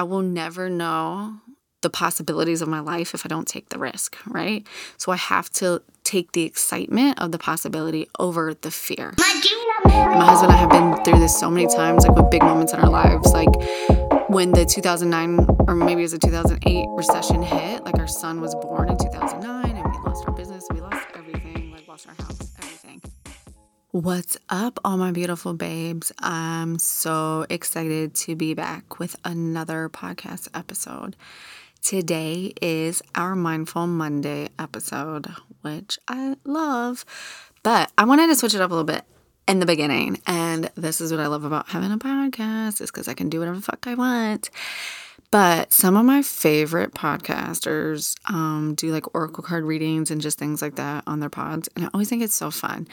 I will never know the possibilities of my life if I don't take the risk, right? So I have to take the excitement of the possibility over the fear. My husband and I have been through this so many times, like with big moments in our lives. Like when the 2009 or maybe it was a 2008 recession hit, like our son was born in 2009 What's up, all my beautiful babes? I'm so excited to be back with another podcast episode. Today is our Mindful Monday episode, which I love, but I wanted to switch it up a little bit in the beginning. And this is what I love about having a podcast is because I can do whatever the fuck I want. But some of my favorite podcasters um, do like oracle card readings and just things like that on their pods. And I always think it's so fun.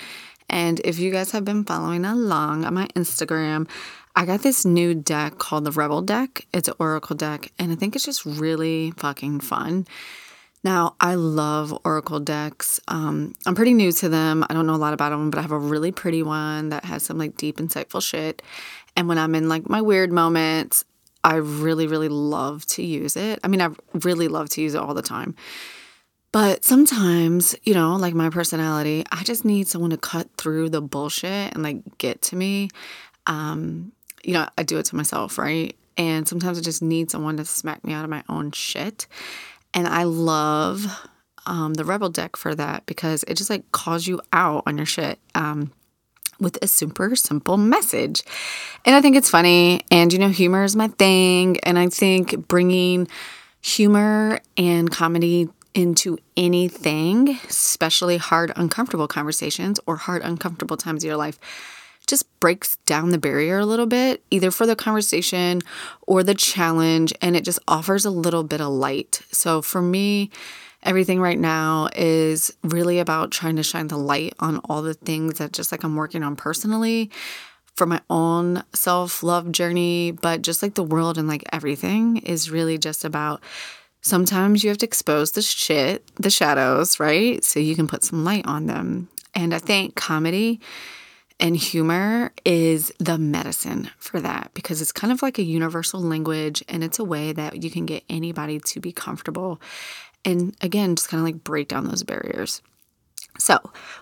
And if you guys have been following along on my Instagram, I got this new deck called the Rebel deck. It's an oracle deck, and I think it's just really fucking fun. Now, I love oracle decks. Um, I'm pretty new to them. I don't know a lot about them, but I have a really pretty one that has some like deep, insightful shit. And when I'm in like my weird moments, I really, really love to use it. I mean, I really love to use it all the time. But sometimes, you know, like my personality, I just need someone to cut through the bullshit and like get to me. Um, you know, I do it to myself, right? And sometimes I just need someone to smack me out of my own shit. And I love um, the Rebel deck for that because it just like calls you out on your shit um, with a super simple message. And I think it's funny. And, you know, humor is my thing. And I think bringing humor and comedy into anything, especially hard, uncomfortable conversations or hard, uncomfortable times of your life just breaks down the barrier a little bit, either for the conversation or the challenge, and it just offers a little bit of light. So for me, everything right now is really about trying to shine the light on all the things that just like I'm working on personally for my own self love journey, but just like the world and like everything is really just about sometimes you have to expose the shit, the shadows, right? So you can put some light on them. And I think comedy and humor is the medicine for that because it's kind of like a universal language and it's a way that you can get anybody to be comfortable and again, just kind of like break down those barriers. So,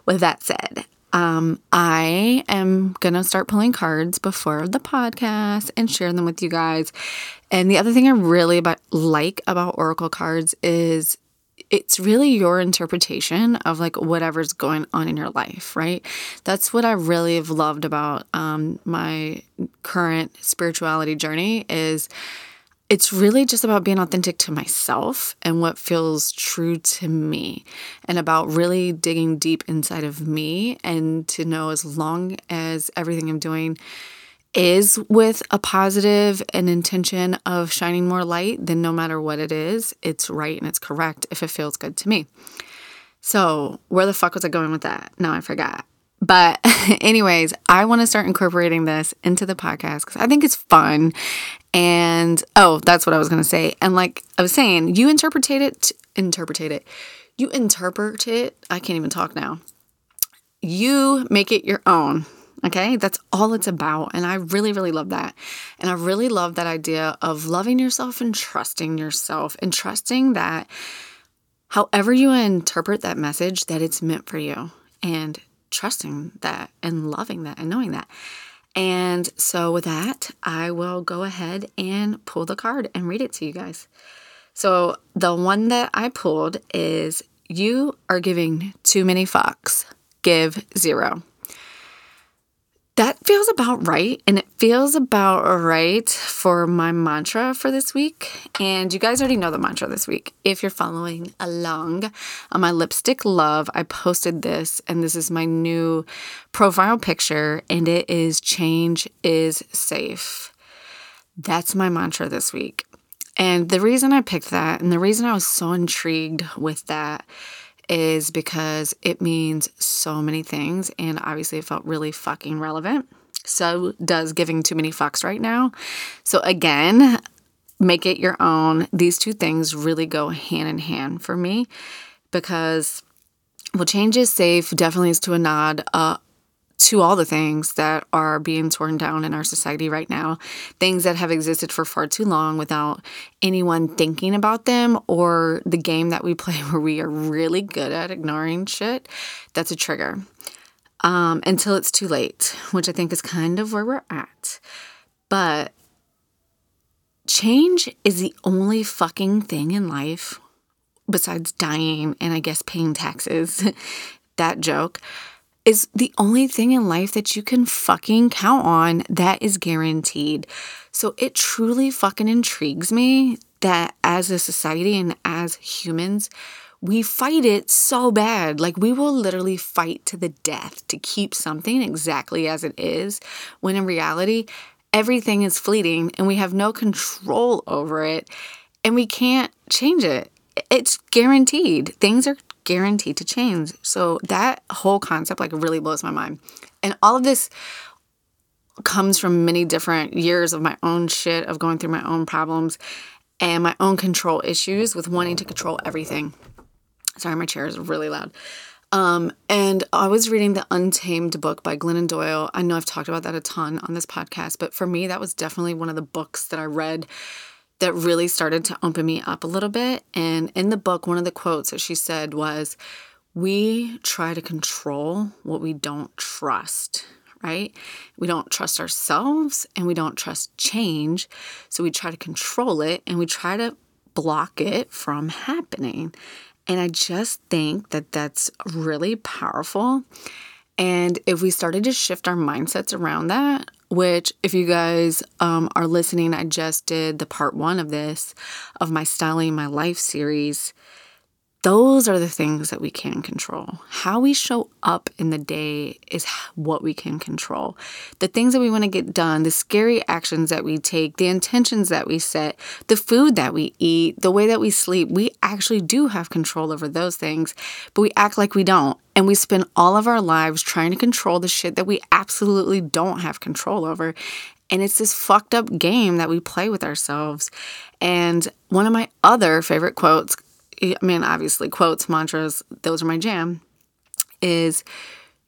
with that said, um, I am gonna start pulling cards before the podcast and share them with you guys. And the other thing I really about, like about oracle cards is it's really your interpretation of like whatever's going on in your life, right? That's what I really have loved about um, my current spirituality journey is it's really just about being authentic to myself and what feels true to me and about really digging deep inside of me and to know as long as everything I'm doing is with a positive and intention of shining more light, then no matter what it is, it's right and it's correct if it feels good to me. So, where the fuck was I going with that? No, I forgot. But, anyways, I want to start incorporating this into the podcast because I think it's fun. And, oh, that's what I was going to say. And, like I was saying, you interpret it, interpret it. You interpret it. I can't even talk now. You make it your own. Okay, that's all it's about. And I really, really love that. And I really love that idea of loving yourself and trusting yourself and trusting that however you interpret that message, that it's meant for you and trusting that and loving that and knowing that. And so, with that, I will go ahead and pull the card and read it to you guys. So, the one that I pulled is You are giving too many fucks, give zero. That feels about right. And it feels about right for my mantra for this week. And you guys already know the mantra this week. If you're following along on my lipstick love, I posted this, and this is my new profile picture, and it is change is safe. That's my mantra this week. And the reason I picked that, and the reason I was so intrigued with that, is because it means so many things. And obviously, it felt really fucking relevant. So does giving too many fucks right now. So, again, make it your own. These two things really go hand in hand for me because well, change is safe definitely is to a nod uh, to all the things that are being torn down in our society right now, things that have existed for far too long without anyone thinking about them, or the game that we play where we are really good at ignoring shit, that's a trigger. Um, until it's too late, which I think is kind of where we're at. But change is the only fucking thing in life besides dying and I guess paying taxes. that joke is the only thing in life that you can fucking count on that is guaranteed. So it truly fucking intrigues me that as a society and as humans, we fight it so bad. Like we will literally fight to the death to keep something exactly as it is, when in reality, everything is fleeting and we have no control over it and we can't change it. It's guaranteed. Things are guaranteed to change. So that whole concept like really blows my mind. And all of this comes from many different years of my own shit, of going through my own problems and my own control issues with wanting to control everything. Sorry, my chair is really loud. Um, and I was reading the Untamed book by Glennon Doyle. I know I've talked about that a ton on this podcast, but for me, that was definitely one of the books that I read that really started to open me up a little bit. And in the book, one of the quotes that she said was, We try to control what we don't trust, right? We don't trust ourselves and we don't trust change. So we try to control it and we try to block it from happening. And I just think that that's really powerful. And if we started to shift our mindsets around that, which, if you guys um, are listening, I just did the part one of this, of my Styling My Life series. Those are the things that we can control. How we show up in the day is what we can control. The things that we want to get done, the scary actions that we take, the intentions that we set, the food that we eat, the way that we sleep, we actually do have control over those things, but we act like we don't. And we spend all of our lives trying to control the shit that we absolutely don't have control over. And it's this fucked up game that we play with ourselves. And one of my other favorite quotes I mean, obviously, quotes, mantras, those are my jam, is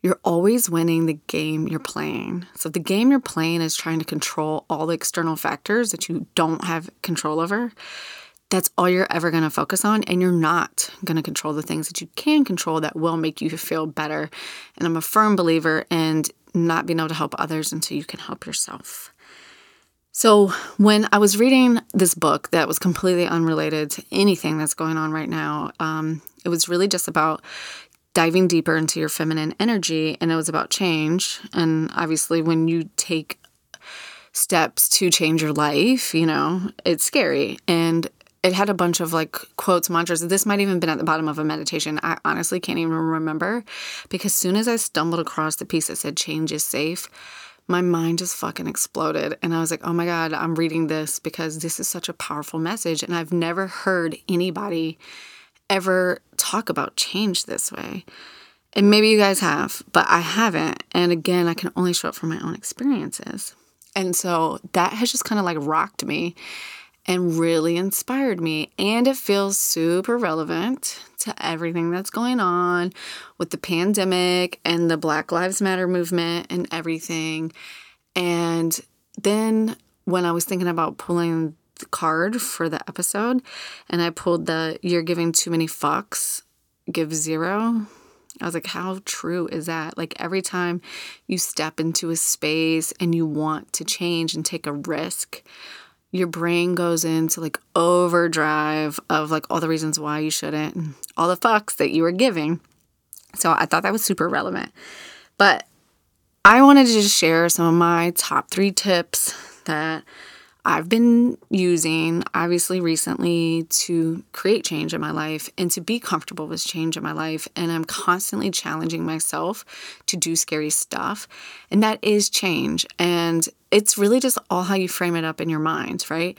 you're always winning the game you're playing. So, the game you're playing is trying to control all the external factors that you don't have control over. That's all you're ever going to focus on. And you're not going to control the things that you can control that will make you feel better. And I'm a firm believer in not being able to help others until you can help yourself. So, when I was reading this book that was completely unrelated to anything that's going on right now, um, it was really just about diving deeper into your feminine energy and it was about change. And obviously, when you take steps to change your life, you know, it's scary. And it had a bunch of like quotes, mantras. This might even been at the bottom of a meditation. I honestly can't even remember because soon as I stumbled across the piece that said change is safe, my mind just fucking exploded. And I was like, oh my God, I'm reading this because this is such a powerful message. And I've never heard anybody ever talk about change this way. And maybe you guys have, but I haven't. And again, I can only show up from my own experiences. And so that has just kind of like rocked me and really inspired me. And it feels super relevant to everything that's going on with the pandemic and the Black Lives Matter movement and everything. And then when I was thinking about pulling the card for the episode and I pulled the You're Giving Too Many Fucks, Give Zero. I was like, how true is that? Like, every time you step into a space and you want to change and take a risk, your brain goes into like overdrive of like all the reasons why you shouldn't, all the fucks that you were giving. So I thought that was super relevant. But I wanted to just share some of my top three tips that I've been using, obviously, recently to create change in my life and to be comfortable with change in my life. And I'm constantly challenging myself to do scary stuff. And that is change. And it's really just all how you frame it up in your mind, right?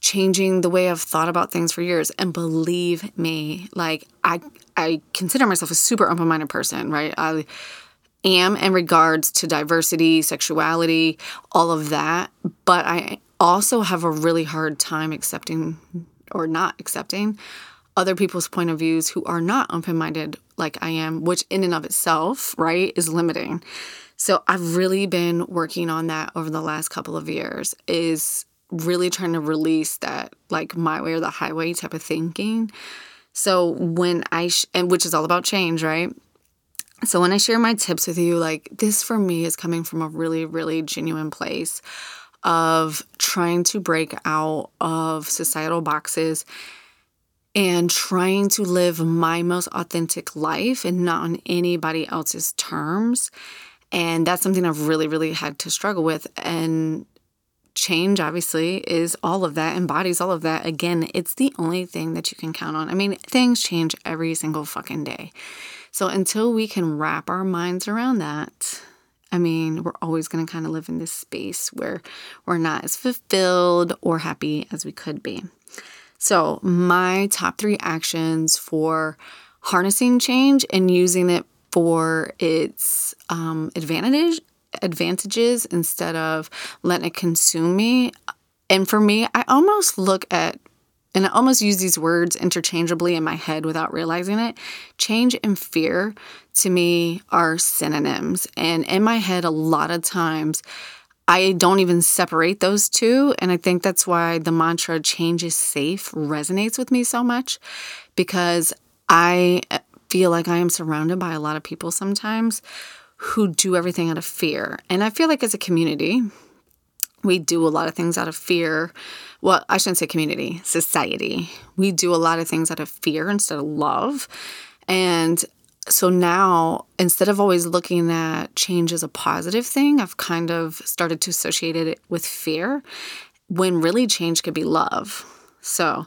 Changing the way I've thought about things for years. And believe me, like I I consider myself a super open-minded person, right? I am in regards to diversity, sexuality, all of that. But I also have a really hard time accepting or not accepting other people's point of views who are not open minded like I am, which in and of itself, right, is limiting. So I've really been working on that over the last couple of years is really trying to release that like my way or the highway type of thinking. So when I sh- and which is all about change, right? So when I share my tips with you, like this for me is coming from a really really genuine place of trying to break out of societal boxes and trying to live my most authentic life and not on anybody else's terms. And that's something I've really, really had to struggle with. And change, obviously, is all of that, embodies all of that. Again, it's the only thing that you can count on. I mean, things change every single fucking day. So until we can wrap our minds around that, I mean, we're always going to kind of live in this space where we're not as fulfilled or happy as we could be. So, my top three actions for harnessing change and using it for its um, advantage advantages instead of letting it consume me. And for me, I almost look at and I almost use these words interchangeably in my head without realizing it. Change and fear to me are synonyms. And in my head, a lot of times, I don't even separate those two. And I think that's why the mantra change is safe resonates with me so much because I uh, feel like I am surrounded by a lot of people sometimes who do everything out of fear. And I feel like as a community, we do a lot of things out of fear. Well, I shouldn't say community, society. We do a lot of things out of fear instead of love. And so now instead of always looking at change as a positive thing, I've kind of started to associate it with fear when really change could be love. So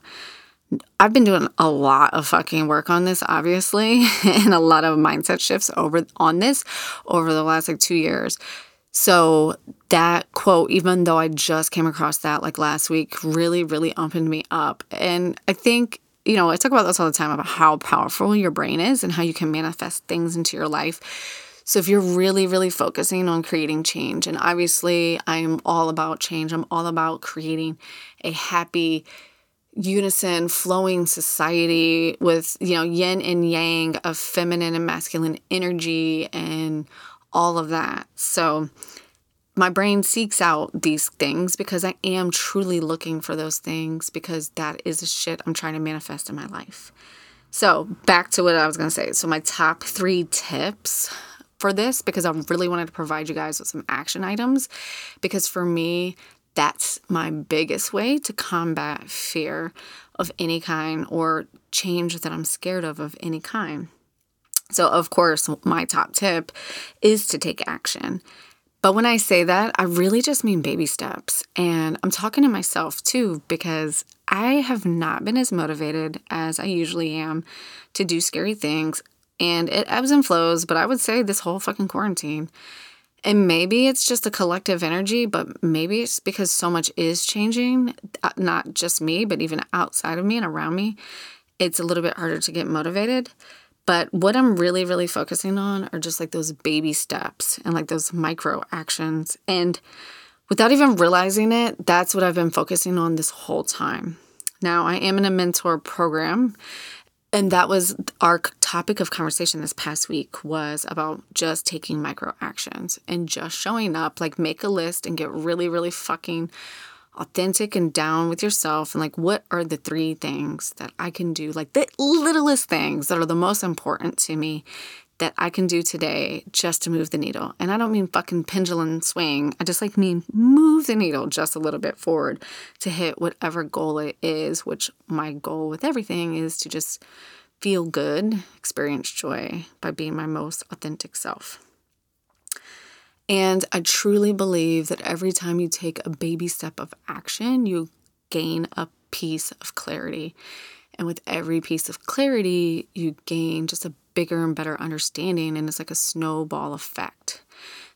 I've been doing a lot of fucking work on this, obviously, and a lot of mindset shifts over on this over the last like two years. So that quote, even though I just came across that like last week, really, really opened me up. And I think you know, I talk about this all the time about how powerful your brain is and how you can manifest things into your life. So if you're really, really focusing on creating change, and obviously I'm all about change, I'm all about creating a happy, unison, flowing society with, you know, yin and yang of feminine and masculine energy and all of that. So my brain seeks out these things because I am truly looking for those things because that is the shit I'm trying to manifest in my life. So, back to what I was going to say. So, my top three tips for this because I really wanted to provide you guys with some action items because for me, that's my biggest way to combat fear of any kind or change that I'm scared of of any kind. So, of course, my top tip is to take action. But when I say that, I really just mean baby steps. And I'm talking to myself too, because I have not been as motivated as I usually am to do scary things. And it ebbs and flows, but I would say this whole fucking quarantine. And maybe it's just a collective energy, but maybe it's because so much is changing, uh, not just me, but even outside of me and around me. It's a little bit harder to get motivated. But what I'm really, really focusing on are just like those baby steps and like those micro actions. And without even realizing it, that's what I've been focusing on this whole time. Now, I am in a mentor program, and that was our topic of conversation this past week was about just taking micro actions and just showing up, like make a list and get really, really fucking authentic and down with yourself and like what are the three things that I can do like the littlest things that are the most important to me that I can do today just to move the needle. And I don't mean fucking pendulum swing. I just like mean move the needle just a little bit forward to hit whatever goal it is, which my goal with everything is to just feel good, experience joy by being my most authentic self. And I truly believe that every time you take a baby step of action, you gain a piece of clarity. And with every piece of clarity, you gain just a bigger and better understanding. And it's like a snowball effect.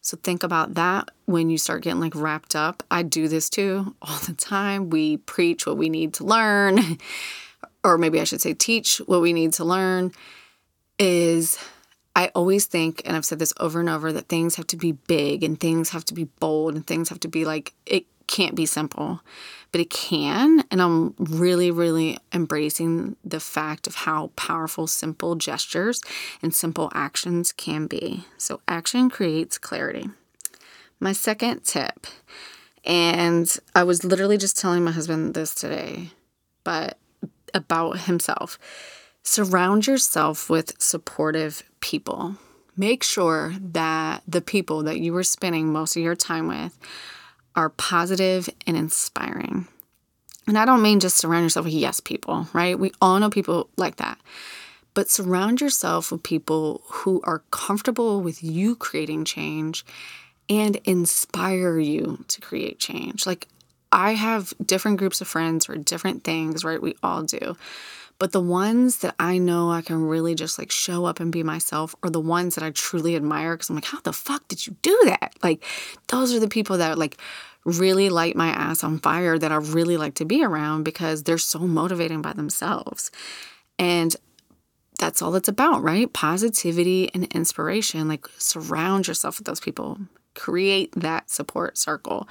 So think about that when you start getting like wrapped up. I do this too all the time. We preach what we need to learn, or maybe I should say, teach what we need to learn, is I always think, and I've said this over and over, that things have to be big and things have to be bold and things have to be like, it can't be simple, but it can. And I'm really, really embracing the fact of how powerful simple gestures and simple actions can be. So, action creates clarity. My second tip, and I was literally just telling my husband this today, but about himself. Surround yourself with supportive people. Make sure that the people that you are spending most of your time with are positive and inspiring. And I don't mean just surround yourself with yes people, right? We all know people like that. But surround yourself with people who are comfortable with you creating change and inspire you to create change. Like I have different groups of friends for different things, right? We all do. But the ones that I know I can really just like show up and be myself are the ones that I truly admire because I'm like, how the fuck did you do that? Like, those are the people that like really light my ass on fire that I really like to be around because they're so motivating by themselves. And that's all it's about, right? Positivity and inspiration. Like, surround yourself with those people, create that support circle.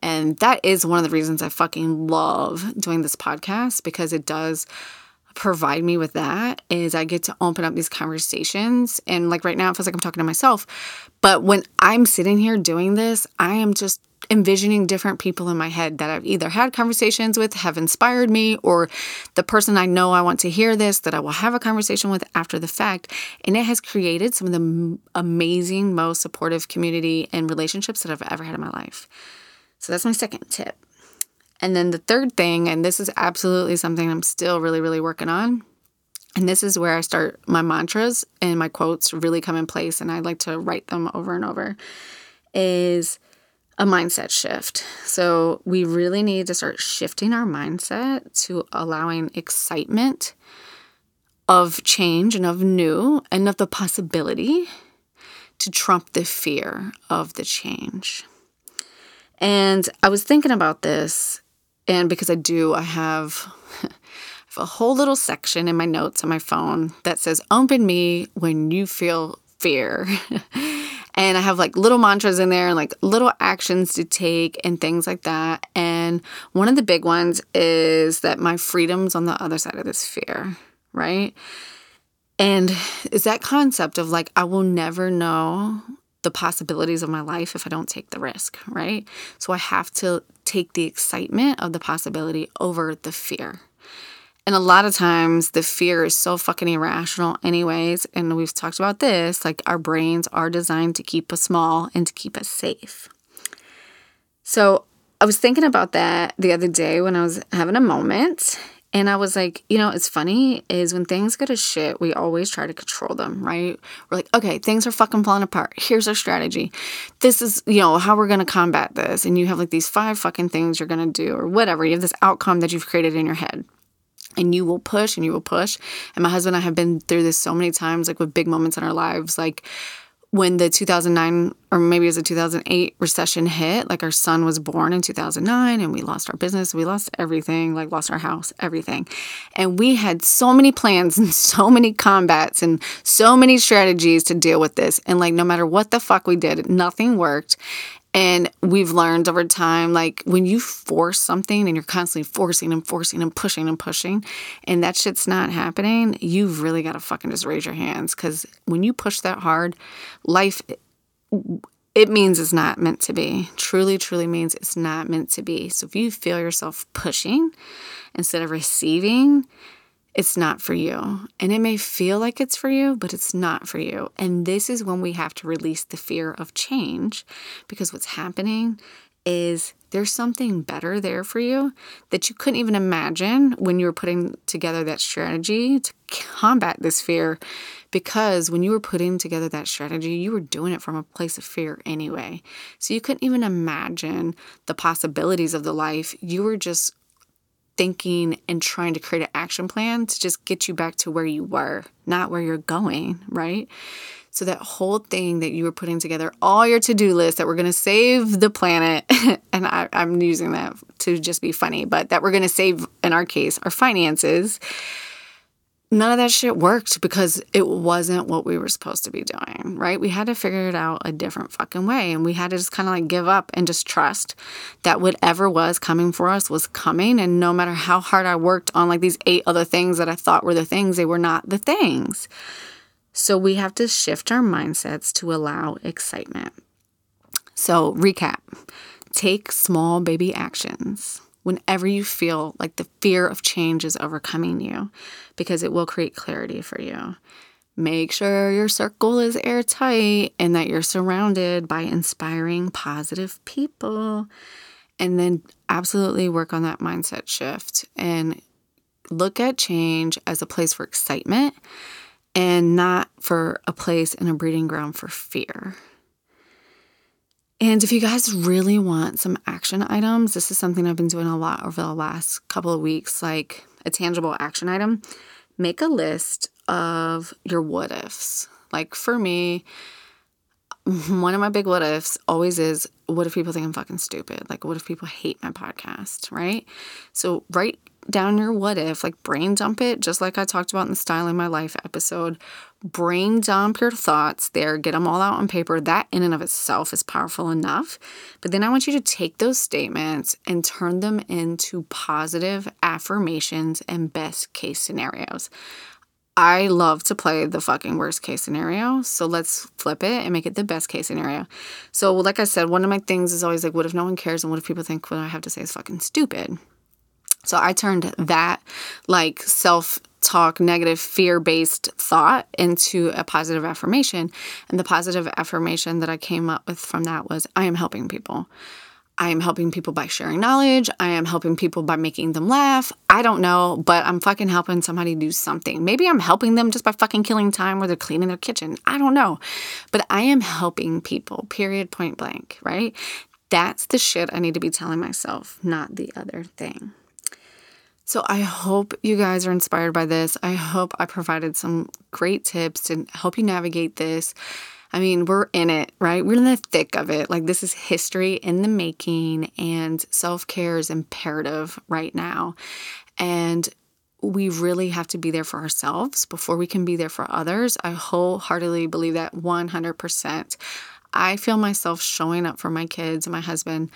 And that is one of the reasons I fucking love doing this podcast because it does provide me with that is I get to open up these conversations. And like right now, it feels like I'm talking to myself. But when I'm sitting here doing this, I am just envisioning different people in my head that I've either had conversations with, have inspired me, or the person I know I want to hear this that I will have a conversation with after the fact. And it has created some of the amazing, most supportive community and relationships that I've ever had in my life. So that's my second tip. And then the third thing, and this is absolutely something I'm still really, really working on. And this is where I start my mantras and my quotes really come in place, and I like to write them over and over, is a mindset shift. So we really need to start shifting our mindset to allowing excitement of change and of new and of the possibility to trump the fear of the change. And I was thinking about this and because I do, I have, a whole little section in my notes on my phone that says, Open me when you feel fear. and I have like little mantras in there and like little actions to take and things like that. And one of the big ones is that my freedom's on the other side of this fear, right? And is that concept of like, I will never know the possibilities of my life if I don't take the risk, right? So I have to take the excitement of the possibility over the fear. And a lot of times the fear is so fucking irrational, anyways. And we've talked about this like our brains are designed to keep us small and to keep us safe. So I was thinking about that the other day when I was having a moment. And I was like, you know, it's funny is when things go to shit, we always try to control them, right? We're like, okay, things are fucking falling apart. Here's our strategy. This is, you know, how we're going to combat this. And you have like these five fucking things you're going to do or whatever. You have this outcome that you've created in your head. And you will push and you will push. And my husband and I have been through this so many times, like with big moments in our lives. Like, when the 2009 or maybe it was a 2008 recession hit like our son was born in 2009 and we lost our business we lost everything like lost our house everything. And we had so many plans and so many combats and so many strategies to deal with this. And like no matter what the fuck we did nothing worked and we've learned over time, like when you force something and you're constantly forcing and forcing and pushing and pushing, and that shit's not happening, you've really got to fucking just raise your hands. Cause when you push that hard, life, it means it's not meant to be. Truly, truly means it's not meant to be. So if you feel yourself pushing instead of receiving, it's not for you. And it may feel like it's for you, but it's not for you. And this is when we have to release the fear of change because what's happening is there's something better there for you that you couldn't even imagine when you were putting together that strategy to combat this fear. Because when you were putting together that strategy, you were doing it from a place of fear anyway. So you couldn't even imagine the possibilities of the life. You were just thinking and trying to create an action plan to just get you back to where you were, not where you're going, right? So that whole thing that you were putting together, all your to-do lists that we're gonna save the planet, and I, I'm using that to just be funny, but that we're gonna save in our case our finances. None of that shit worked because it wasn't what we were supposed to be doing, right? We had to figure it out a different fucking way. And we had to just kind of like give up and just trust that whatever was coming for us was coming. And no matter how hard I worked on like these eight other things that I thought were the things, they were not the things. So we have to shift our mindsets to allow excitement. So, recap take small baby actions whenever you feel like the fear of change is overcoming you, because it will create clarity for you. Make sure your circle is airtight and that you're surrounded by inspiring, positive people. And then absolutely work on that mindset shift and look at change as a place for excitement and not for a place and a breeding ground for fear. And if you guys really want some action items, this is something I've been doing a lot over the last couple of weeks, like a tangible action item. Make a list of your what ifs. Like for me, one of my big what ifs always is what if people think I'm fucking stupid? Like, what if people hate my podcast, right? So, write down your what if, like brain dump it, just like I talked about in the Styling My Life episode. Brain dump your thoughts there, get them all out on paper. That in and of itself is powerful enough. But then I want you to take those statements and turn them into positive affirmations and best case scenarios. I love to play the fucking worst case scenario. So let's flip it and make it the best case scenario. So, like I said, one of my things is always like, what if no one cares? And what if people think what I have to say is fucking stupid? So I turned that like self talk, negative, fear based thought into a positive affirmation. And the positive affirmation that I came up with from that was I am helping people. I am helping people by sharing knowledge. I am helping people by making them laugh. I don't know, but I'm fucking helping somebody do something. Maybe I'm helping them just by fucking killing time where they're cleaning their kitchen. I don't know. But I am helping people, period, point blank, right? That's the shit I need to be telling myself, not the other thing. So I hope you guys are inspired by this. I hope I provided some great tips to help you navigate this. I mean, we're in it, right? We're in the thick of it. Like, this is history in the making, and self care is imperative right now. And we really have to be there for ourselves before we can be there for others. I wholeheartedly believe that 100%. I feel myself showing up for my kids and my husband.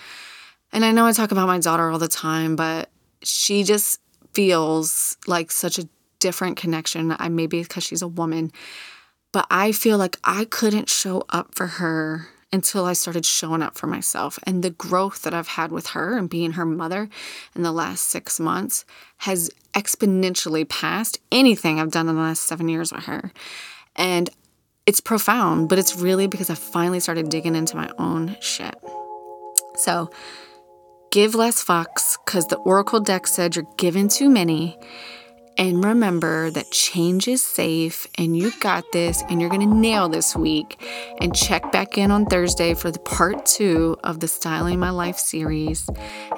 And I know I talk about my daughter all the time, but she just feels like such a different connection. I maybe because she's a woman, but I feel like I couldn't show up for her until I started showing up for myself. And the growth that I've had with her and being her mother in the last six months has exponentially passed anything I've done in the last seven years with her. And it's profound, but it's really because I finally started digging into my own shit. So, Give less fucks because the Oracle deck said you're given too many. And remember that change is safe and you got this and you're to nail this week. And check back in on Thursday for the part two of the Styling My Life series.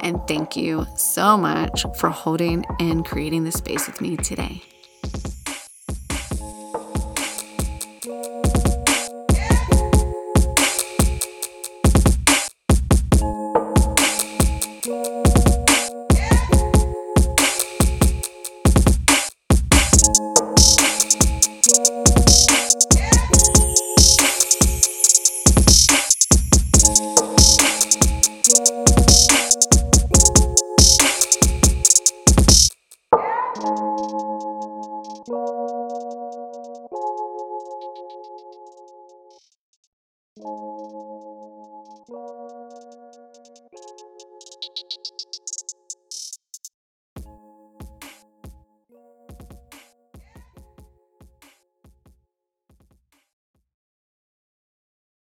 And thank you so much for holding and creating this space with me today.